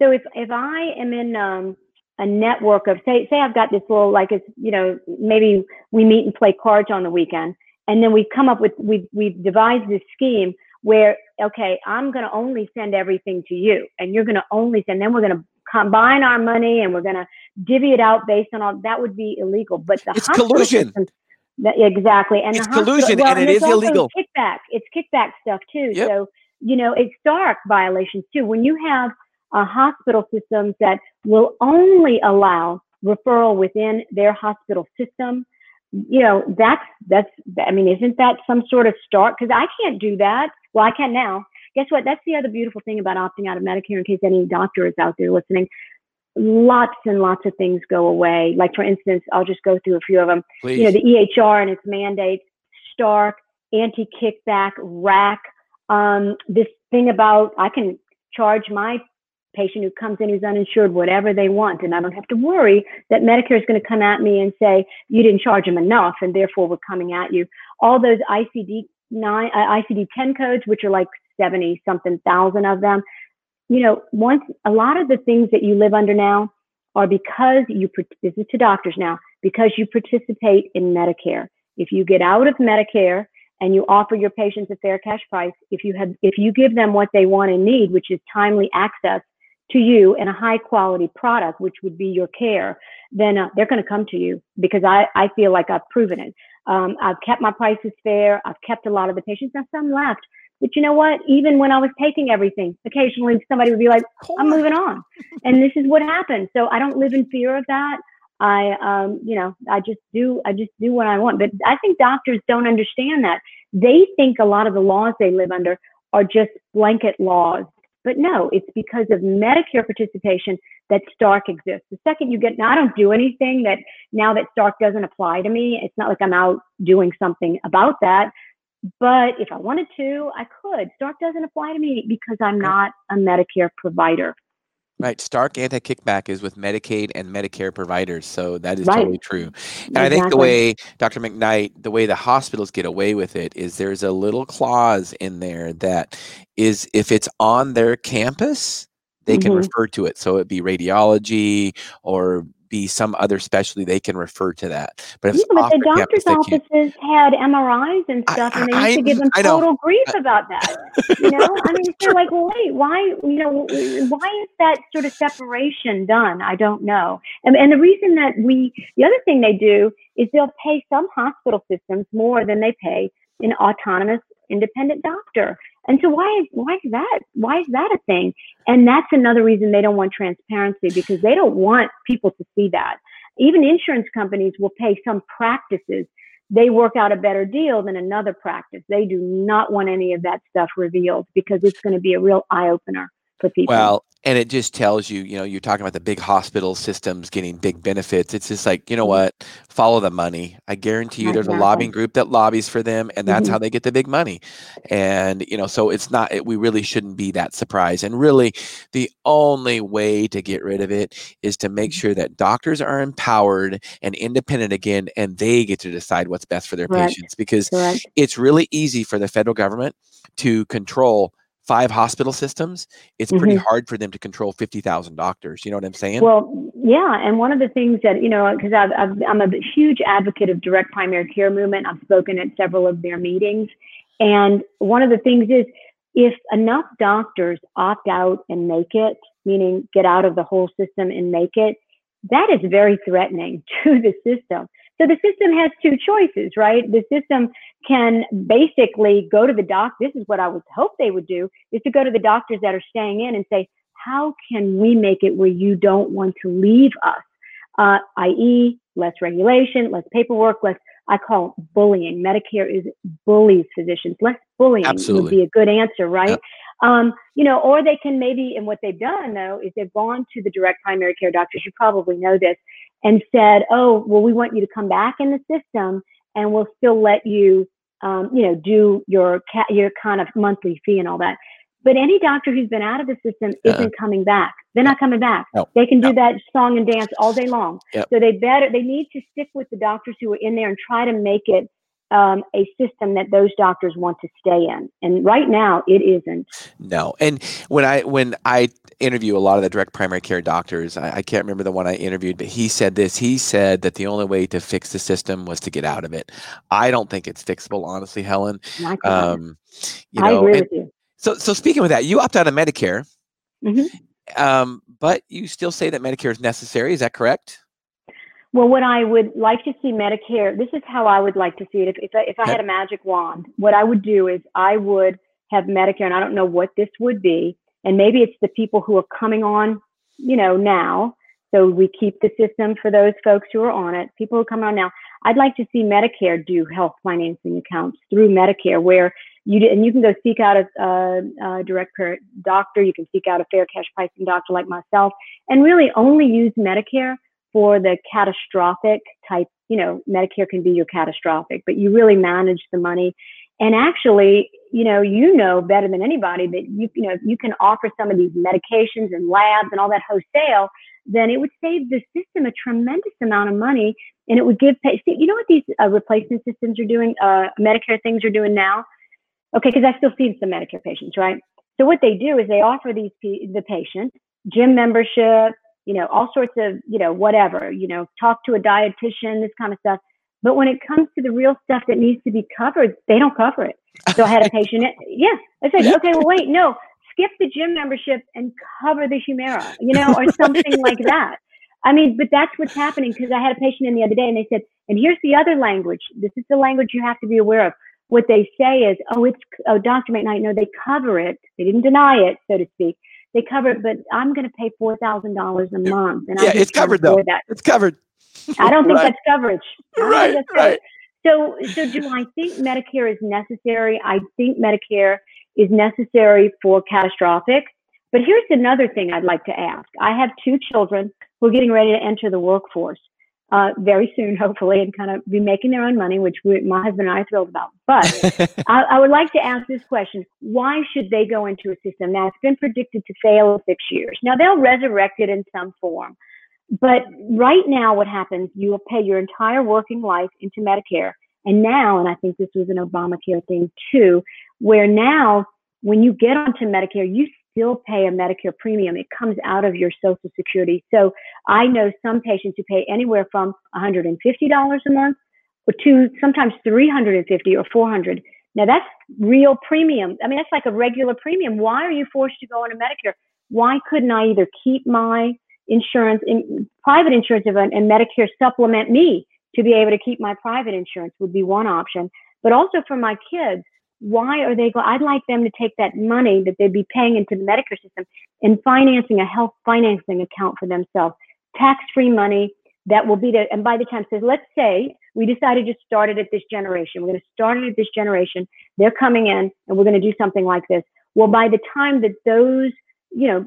So if if I am in um, a network of say say I've got this little like it's you know maybe we meet and play cards on the weekend and then we've come up with we've we've devised this scheme where okay I'm going to only send everything to you and you're going to only send then we're going to combine our money and we're going to divvy it out based on all that would be illegal but the it's collusion system, exactly and it's the collusion well, and, and it is illegal kickback it's kickback stuff too yep. so you know it's Stark violations too when you have uh, hospital systems that will only allow referral within their hospital system. You know, that's, that's, I mean, isn't that some sort of Stark? Because I can't do that. Well, I can now. Guess what? That's the other beautiful thing about opting out of Medicare, in case any doctor is out there listening. Lots and lots of things go away. Like, for instance, I'll just go through a few of them. Please. You know, the EHR and its mandates, Stark, anti kickback, RAC, um, this thing about I can charge my patient who comes in who's uninsured whatever they want, and I don't have to worry that Medicare is going to come at me and say you didn't charge them enough, and therefore we're coming at you. All those ICD nine, uh, ICD ten codes, which are like seventy something thousand of them. You know, once a lot of the things that you live under now are because you. This is to doctors now because you participate in Medicare. If you get out of Medicare and you offer your patients a fair cash price, if you have, if you give them what they want and need, which is timely access to you and a high quality product, which would be your care, then uh, they're going to come to you because I, I feel like I've proven it. Um, I've kept my prices fair. I've kept a lot of the patients. Now some left, but you know what? Even when I was taking everything, occasionally somebody would be like, "I'm moving on," and this is what happens. So I don't live in fear of that. I, um, you know, I just do, I just do what I want. But I think doctors don't understand that. They think a lot of the laws they live under are just blanket laws. But no, it's because of Medicare participation that Stark exists. The second you get, now I don't do anything that now that Stark doesn't apply to me. It's not like I'm out doing something about that. But if I wanted to, I could. Stark doesn't apply to me because I'm not a Medicare provider. Right. Stark anti kickback is with Medicaid and Medicare providers. So that is right. totally true. And exactly. I think the way, Dr. McKnight, the way the hospitals get away with it is there's a little clause in there that is if it's on their campus, they mm-hmm. can refer to it. So it'd be radiology or be some other specialty, they can refer to that. But if yeah, but the doctor's campus, offices had MRIs and stuff, I, and they used I, to give them total grief <laughs> about that. you know, I mean, they're like, well, wait, why? You know, why is that sort of separation done? I don't know. And, and the reason that we, the other thing they do is they'll pay some hospital systems more than they pay an autonomous independent doctor. And so why is why is that why is that a thing? And that's another reason they don't want transparency because they don't want people to see that. Even insurance companies will pay some practices. They work out a better deal than another practice. They do not want any of that stuff revealed because it's going to be a real eye opener for people. Well, and it just tells you, you know, you're talking about the big hospital systems getting big benefits. It's just like, you know mm-hmm. what? Follow the money. I guarantee you, there's a lobbying group that lobbies for them, and that's mm-hmm. how they get the big money. And you know, so it's not. It, we really shouldn't be that surprised. And really, the only way to get rid of it is to make mm-hmm. sure that doctors are empowered and independent again, and they get to decide what's best for their Correct. patients. Because Correct. it's really easy for the federal government to control five hospital systems, it's pretty mm-hmm. hard for them to control 50,000 doctors. You know what I'm saying? Well, yeah. And one of the things that, you know, because i am a huge advocate of direct primary care movement, I've spoken at several of their meetings. And one of the things is if enough doctors opt out and make it, meaning get out of the whole system and make it, that is very threatening <laughs> to the system. So the system has two choices, right? The system can basically go to the doc. This is what I would hope they would do is to go to the doctors that are staying in and say, how can we make it where you don't want to leave us? Uh, i.e., less regulation, less paperwork, less, I call bullying. Medicare is bullies physicians. Less bullying Absolutely. would be a good answer, right? Yep. Um, you know, or they can maybe, and what they've done though, is they've gone to the direct primary care doctors. You probably know this and said, "Oh, well, we want you to come back in the system, and we'll still let you, um, you know, do your ca- your kind of monthly fee and all that." But any doctor who's been out of the system isn't coming back. They're not coming back. No, they can do no. that song and dance all day long. Yep. So they better they need to stick with the doctors who are in there and try to make it um, a system that those doctors want to stay in. And right now, it isn't. No. And when I when I interview a lot of the direct primary care doctors, I, I, can't remember the one I interviewed, but he said this. He said that the only way to fix the system was to get out of it. I don't think it's fixable, honestly, Ellen. Um, you know, I agree and, with you. So, so speaking of that, you opt out of Medicare, mm-hmm. um, but you still say that Medicare is necessary. Is that correct? Well, what I would like to see Medicare, this is how I would like to see it. If, if, I, if I had a magic wand, what I would do is I would have Medicare, and I don't know what this would be. And maybe it's the people who are coming on, you know, now. So we keep the system for those folks who are on it. People who come on now. I'd like to see Medicare do health financing accounts through Medicare, where you and you can go seek out a, a, a direct parent doctor. You can seek out a fair cash pricing doctor like myself, and really only use Medicare for the catastrophic type, you know, Medicare can be your catastrophic, but you really manage the money. And actually, you know, you know better than anybody that you, you know, you can offer some of these medications and labs and all that wholesale, then it would save the system a tremendous amount of money and it would give, you know what these uh, replacement systems are doing, uh, Medicare things are doing now? Okay, because I still see some Medicare patients, right? So what they do is they offer these the patient gym membership, you know, all sorts of, you know, whatever, you know, talk to a dietitian, this kind of stuff. But when it comes to the real stuff that needs to be covered, they don't cover it. So I had a <laughs> patient, yeah, I said, okay, well, wait, no, skip the gym membership and cover the Humira, you know, or something like that. I mean, but that's what's happening because I had a patient in the other day and they said, and here's the other language. This is the language you have to be aware of. What they say is, oh, it's, oh, Dr. McKnight, no, they cover it. They didn't deny it, so to speak. They cover it, but I'm going to pay $4,000 a month. And yeah, it's covered though. That. It's covered. I don't think <laughs> right. that's coverage. Right, that's right. So, so do I think Medicare is necessary? I think Medicare is necessary for catastrophic. But here's another thing I'd like to ask. I have two children who are getting ready to enter the workforce uh, very soon, hopefully, and kind of be making their own money, which we, my husband and I are thrilled about. But <laughs> I, I, would like to ask this question: Why should they go into a system now? It's been predicted to fail in six years. Now they'll resurrect it in some form, but right now, what happens? You will pay your entire working life into Medicare, and now, and I think this was an Obamacare thing too, where now when you get onto Medicare, you still pay a Medicare premium. It comes out of your Social Security. So I know some patients who pay anywhere from $150 a month to sometimes 350 or 400. Now that's real premium. I mean, that's like a regular premium. Why are you forced to go into Medicare? Why couldn't I either keep my insurance in private insurance and Medicare supplement me to be able to keep my private insurance would be one option. But also for my kids, why are they go i'd like them to take that money that they'd be paying into the medicare system and financing a health financing account for themselves. Tax free money that will be there. And by the time says let's say we decided to start it at this generation. We're going to start it at this generation. They're coming in and we're going to do something like this. Well by the time that those you know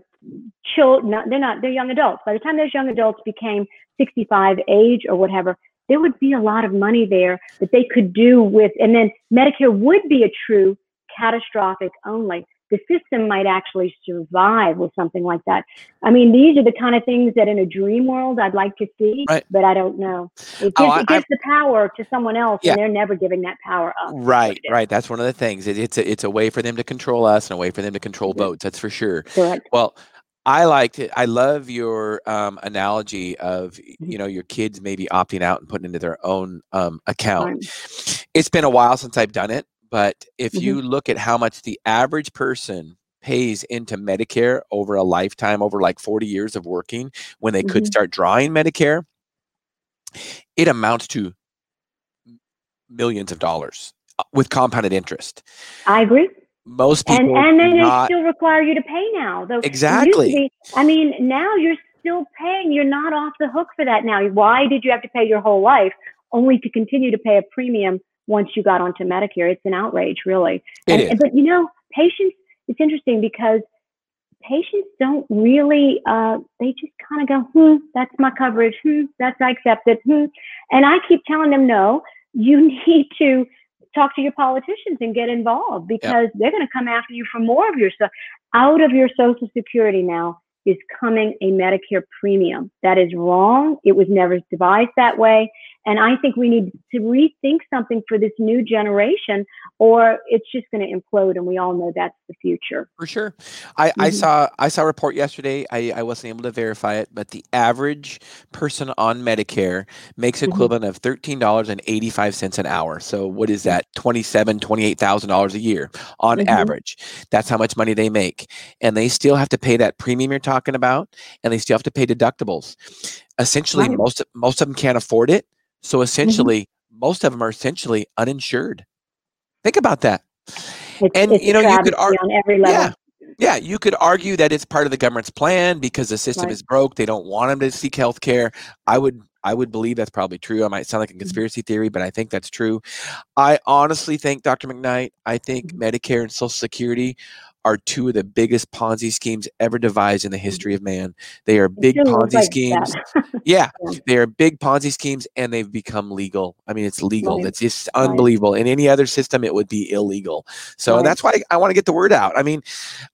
children they're not they're young adults. By the time those young adults became 65 age or whatever there would be a lot of money there that they could do with, and then Medicare would be a true catastrophic only. The system might actually survive with something like that. I mean, these are the kind of things that in a dream world I'd like to see, right. but I don't know. It oh, gives, oh, I, it gives the power to someone else, yeah. and they're never giving that power up. Right, uh, right. That's one of the things. It, it's a, it's a way for them to control us and a way for them to control votes. That's for sure. Correct. Well, I liked it. I love your um, analogy of you know your kids maybe opting out and putting into their own um, account. It's been a while since I've done it, but if mm-hmm. you look at how much the average person pays into Medicare over a lifetime, over like 40 years of working, when they mm-hmm. could start drawing Medicare, it amounts to millions of dollars uh, with compounded interest. I agree most people and, and then not, they still require you to pay now. Though exactly. i mean now you're still paying. You're not off the hook for that now. Why did you have to pay your whole life only to continue to pay a premium once you got onto medicare? It's an outrage really. It and, is. but you know patients it's interesting because patients don't really uh, they just kind of go hmm that's my coverage. Hmm that's i accept it. Hmm. And i keep telling them no you <laughs> need to talk to your politicians and get involved because yep. they're going to come after you for more of your stuff. Out of your Social Security now is coming a Medicare premium. That is wrong. It was never devised that way. And I think we need to rethink something for this new generation, or it's just going to implode. And we all know that's the future. For sure. I, mm-hmm. I saw I saw a report yesterday. I, I wasn't able to verify it, but the average person on Medicare makes mm-hmm. equivalent mm-hmm. of thirteen dollars and eighty five cents an hour. So what is that? Twenty seven, twenty eight thousand dollars a year on mm-hmm. average. That's how much money they make, and they still have to pay that premium you're talking about, and they still have to pay deductibles. Essentially, right. most most of them can't afford it so mm-hmm. essentially, mm-hmm. most of them are essentially uninsured. Think about that. It's, and it's you know, you could argue on every level. Yeah, yeah, you could argue that it's part of the government's plan because the system right. is broke. They don't want them to seek health care. I would I would believe that's probably true. I might sound like a mm-hmm. conspiracy theory, but I think that's true. I honestly think, Dr. McKnight, I think mm-hmm. Medicare and Social Security are two of the biggest Ponzi schemes ever devised in the history of man. They are big Ponzi like schemes. <laughs> yeah, they are big Ponzi schemes, and they've become legal. I mean, it's legal. Right. It's just Right. unbelievable. In any other system, it would be illegal. So Right. that's why I, want to get the word out. I mean,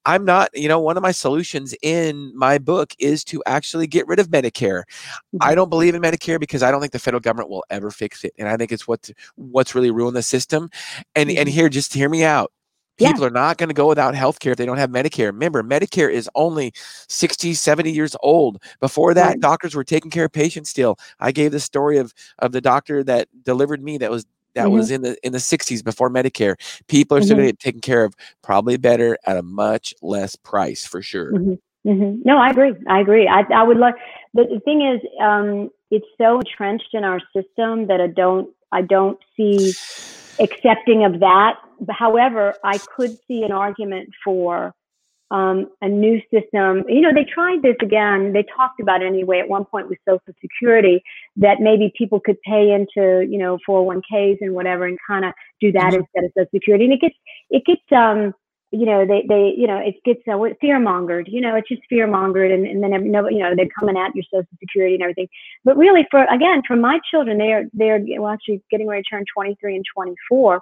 I'm not. You know, one of my solutions in my book is to actually get rid of Medicare. I Mhm. don't believe in Medicare because I don't think the federal government will ever fix it, and I think it's what what's really ruined the system. And and Mhm. here, just hear me out. Yeah. People are not going to go without health care if they don't have Medicare. Remember, Medicare is only 60, 70 years old. Before that, Right. doctors were taking care of patients still. I gave the story of of the doctor that delivered me that was that Mhm. was in the in the 60s before Medicare. People are still Mhm. getting taken care of probably better at a much less price for sure. Mhm. Mhm. No, I agree. I agree. I, I would love. The, the thing is, um, it's so entrenched in our system that I don't. I don't see accepting of that. However, I could see an argument for um, a new system. You know, they tried this again. They talked about it anyway at one point with Social Security that maybe people could pay into, you know, 401ks and whatever, and kind of do that Mhm. instead of Social Security. And it gets, it gets, um, you know, they, they, you know, it gets uh, fear mongered. You know, it's just fear mongered, and, and then every, no, you know, they're coming at your Social Security and everything. But really, for again, for my children, they are they're well, actually getting ready to turn 23 and 24.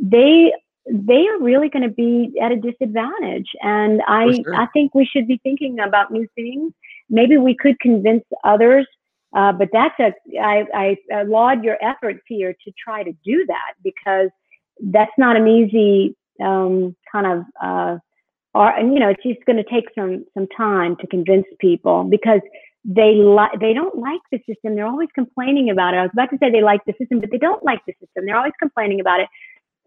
They they are really going to be at a disadvantage, and I sure. I think we should be thinking about new things. Maybe we could convince others. Uh, but that's a I, I laud your efforts here to try to do that because that's not an easy um, kind of uh, or and you know it's just going to take some some time to convince people because they like they don't like the system they're always complaining about it i was about to say they like the system but they don't like the system they're always complaining about it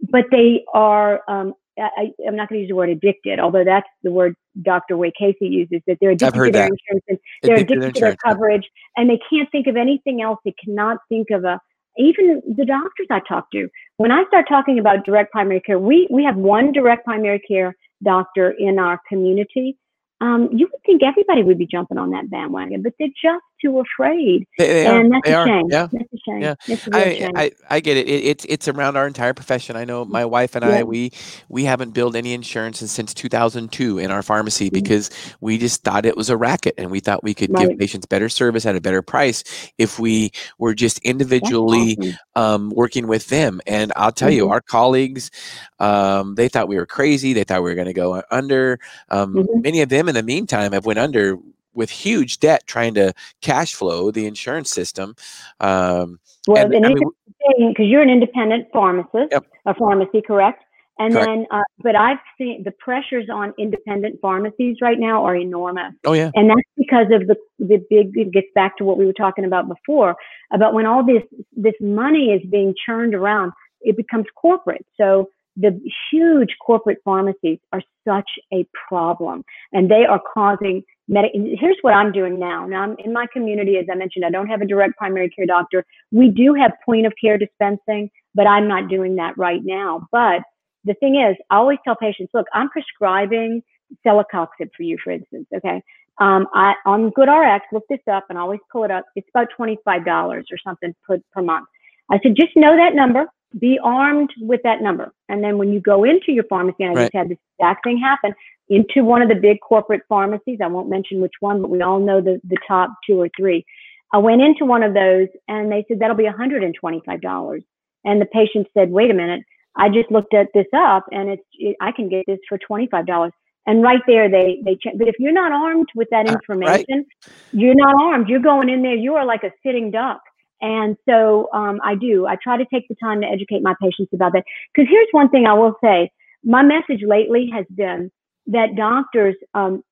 but they are um, I, i'm not going to use the word addicted although that's the word dr Wacasey uses that they're addicted to their that. insurance and they're Addicted addicted to their coverage and they can't think of anything else. They cannot think of a even the doctors i talk to when i start talking about direct primary care we we have one direct primary care doctor in our community. Um, you would think everybody would be jumping on that bandwagon, but they're just too afraid, They, they and are. that's They a are. shame. Yeah. That's a shame. Yeah. It's a real I, shame. I I get it. it. It's it's around our entire profession. I know my wife and I we we haven't billed any insurance since 2002 in our pharmacy Mhm. because we just thought it was a racket and we thought we could give patients better service at a better price if we were just individually awesome. um, working with them. And I'll tell you, Mhm. our colleagues, um, they thought we were crazy. They thought we were going to go under. Um, Mhm. Many of them, in the meantime, have went under with huge debt trying to cash flow the insurance system. Um, Well, and and I it's mean, because you're an independent pharmacist, Yep. a pharmacy, correct? And Correct. then, uh, but I've seen the pressures on independent pharmacies right now are enormous. oh yeah, and that's because of the the big it gets back to what we were talking about before about when all this this money is being churned around it becomes corporate so the huge corporate pharmacies are such a problem and they are causing medic here's what i'm doing now now i'm in my community as i mentioned i don't have a direct primary care doctor we do have point of care dispensing but i'm not doing that right now but the thing is i always tell patients look i'm prescribing celecoxib for you for instance okay um, I, on GoodRx, look this up and I always pull it up. It's about $25 or something per, per month. I said, just know that number, be armed with that number. And then when you go into your pharmacy, and I Right. just had this exact thing happen, into one of the big corporate pharmacies, I won't mention which one, but we all know the, the top two or three. I went into one of those and they said, that'll be $125. And the patient said, wait a minute, I just looked at this up and it's, it, I can get this for $25 and right there they they check. But if you're not armed with that Uh, right. information, you're not armed. You're going in there. You are like a sitting duck. And so um, I do. I try to take the time to educate my patients about that. Because here's one thing I will say: my message lately has been that doctors um,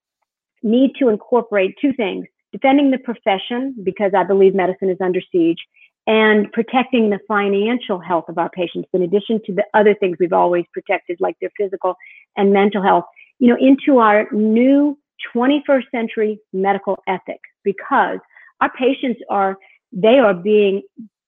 need to incorporate two things: defending the profession because I believe medicine is under siege, and protecting the financial health of our patients. In addition to the other things we've always protected, like their physical and mental health you know, into our new 21st century medical ethic because our patients are, they are being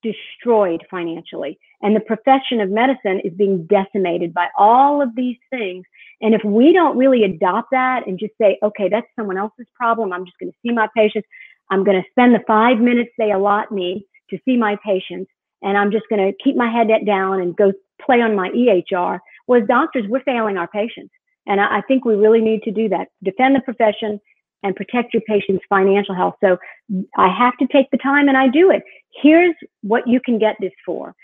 destroyed financially. And the profession of medicine is being decimated by all of these things. And if we don't really adopt that and just say, okay, that's someone else's problem, I'm just going to see my patients, I'm going to spend the five minutes they allot me to see my patients, and I'm just going to keep my head down and go play on my EHR. Well, as doctors, we're failing our patients And I, I think we really need to do that. Defend the profession and protect your patient's financial health. So I have to take the time and I do it. Here's what you can get this for.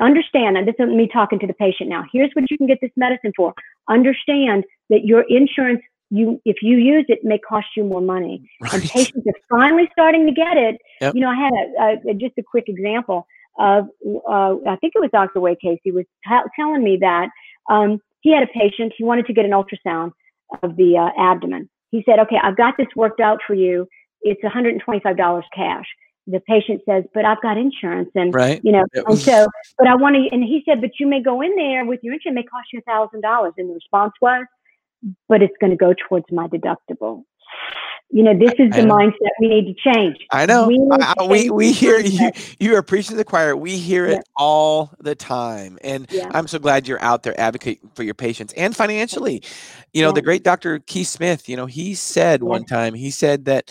Understand, and this is me talking to the patient now. Here's what you can get this medicine for. Understand that your insurance you if you use it, may cost you more money. Right. And patients are finally starting to get it. Yep. You know, I had a, a, just a quick example of uh, I think it was Dr. Wacasey was t- telling me that um, he had a patient. He wanted to get an ultrasound of the uh, abdomen. He said, "Okay, I've got this worked out for you. It's $125 cash." The patient says, "But I've got insurance, and right. you know, and so, but I want to." And he said, "But you may go in there with your insurance. It may cost you a thousand dollars." And the response was, but it's going to go towards my deductible. You know, this is the mindset we need to change. I know. We I, we, we hear you. <laughs> You are preaching to the choir. We hear it yeah. all the time, and yeah. I'm so glad you're out there advocating for your patients and financially. You know, yeah. the great Dr. Keith Smith. You know, he said one time. He said that,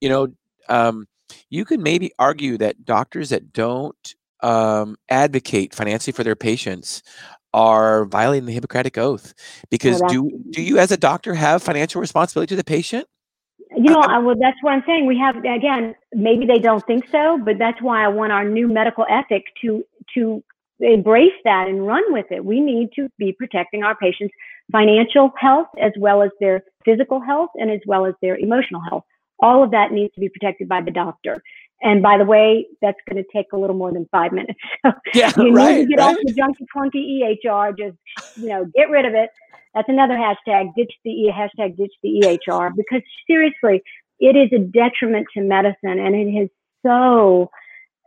you know, um, you can maybe argue that doctors that don't um, advocate financially for their patients are violating the Hippocratic Oath. Because well, do do you, as a doctor, have financial responsibility to the patient? You know, I, well, that's what I'm saying. We have again, maybe they don't think so, but that's why I want our new medical ethic to to embrace that and run with it. We need to be protecting our patients' financial health as well as their physical health and as well as their emotional health. All of that needs to be protected by the doctor. And by the way, that's going to take a little more than five minutes. So <laughs> yeah, you right, need to get right. off the junky clunky EHR. Just you know, get rid of it. That's another hashtag. Ditch the e hashtag. Ditch the EHR because seriously, it is a detriment to medicine, and it has so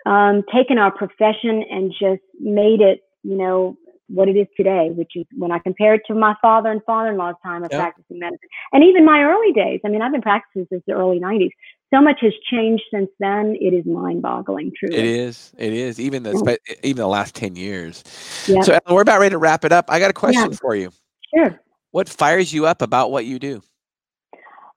um, taken our profession and just made it, you know, what it is today, which is when I compare it to my father and father-in-law's time of yep. practicing medicine, and even my early days. I mean, I've been practicing since the early '90s. So much has changed since then. It is mind-boggling. Truly, it is. It is. Even the yeah. even the last ten years. Yeah. So we're about ready to wrap it up. I got a question yeah. for you. Sure. What fires you up about what you do?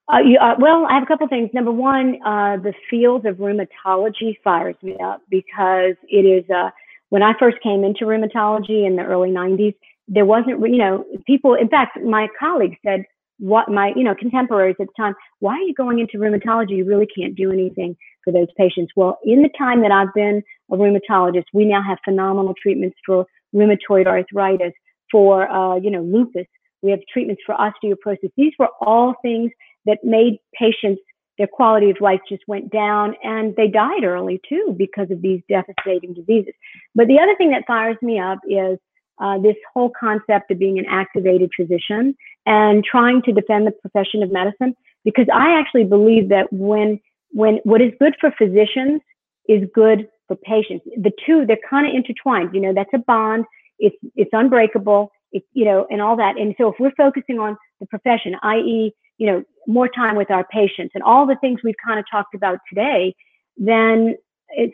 Uh, you, uh, well, I have a couple things. Number one, uh, the field of rheumatology fires me up because it is uh, when I first came into rheumatology in the early 90s, there wasn't, you know, people, in fact, my colleagues said, what my, you know, contemporaries at the time, why are you going into rheumatology? You really can't do anything for those patients. Well, in the time that I've been a rheumatologist, we now have phenomenal treatments for rheumatoid arthritis, for, uh, you know, lupus. We have treatments for osteoporosis. These were all things that made patients their quality of life just went down and they died early too because of these devastating diseases. But the other thing that fires me up is uh, this whole concept of being an activated physician and trying to defend the profession of medicine because I actually believe that when when what is good for physicians is good for patients. The two they're kind of intertwined. You know, that's a bond. It's it's unbreakable. You know, and all that. And so if we're focusing on the profession, i.e., you know, more time with our patients and all the things we've kind of talked about today, then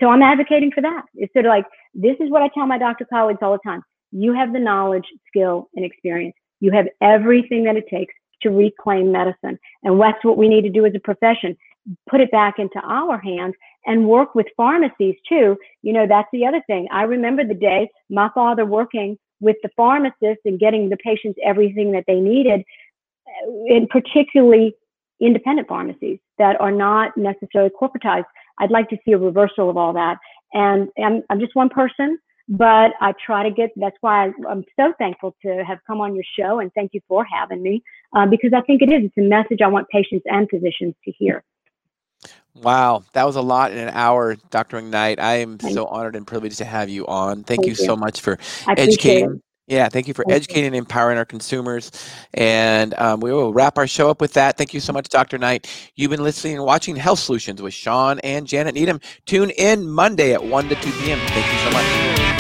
so I'm advocating for that. It's sort of like this is what I tell my doctor colleagues all the time. You have the knowledge, skill, and experience. You have everything that it takes to reclaim medicine. And that's what we need to do as a profession. Put it back into our hands and work with pharmacies too. You know, that's the other thing. I remember the day my father working with the pharmacist and getting the patients everything that they needed, and particularly independent pharmacies that are not necessarily corporatized. I'd like to see a reversal of all that. And I'm, I'm just one person, but I try to get, that's why I, am so thankful to have come on your show and thank you for having me uh, because I think it is, it's a message I want patients and physicians to hear. Wow, that was a lot in an hour, Dr. McKnight. I am so honored and privileged to have you on. Thank, thank you, you, so much for educating yeah, thank you for educating and empowering our consumers. And um, we will wrap our show up with that. Thank you so much, Dr. Knight. You've been listening and watching Health Solutions with Shawn and Janet Needham. Tune in Monday at 1 to 2 p.m. Thank you so much.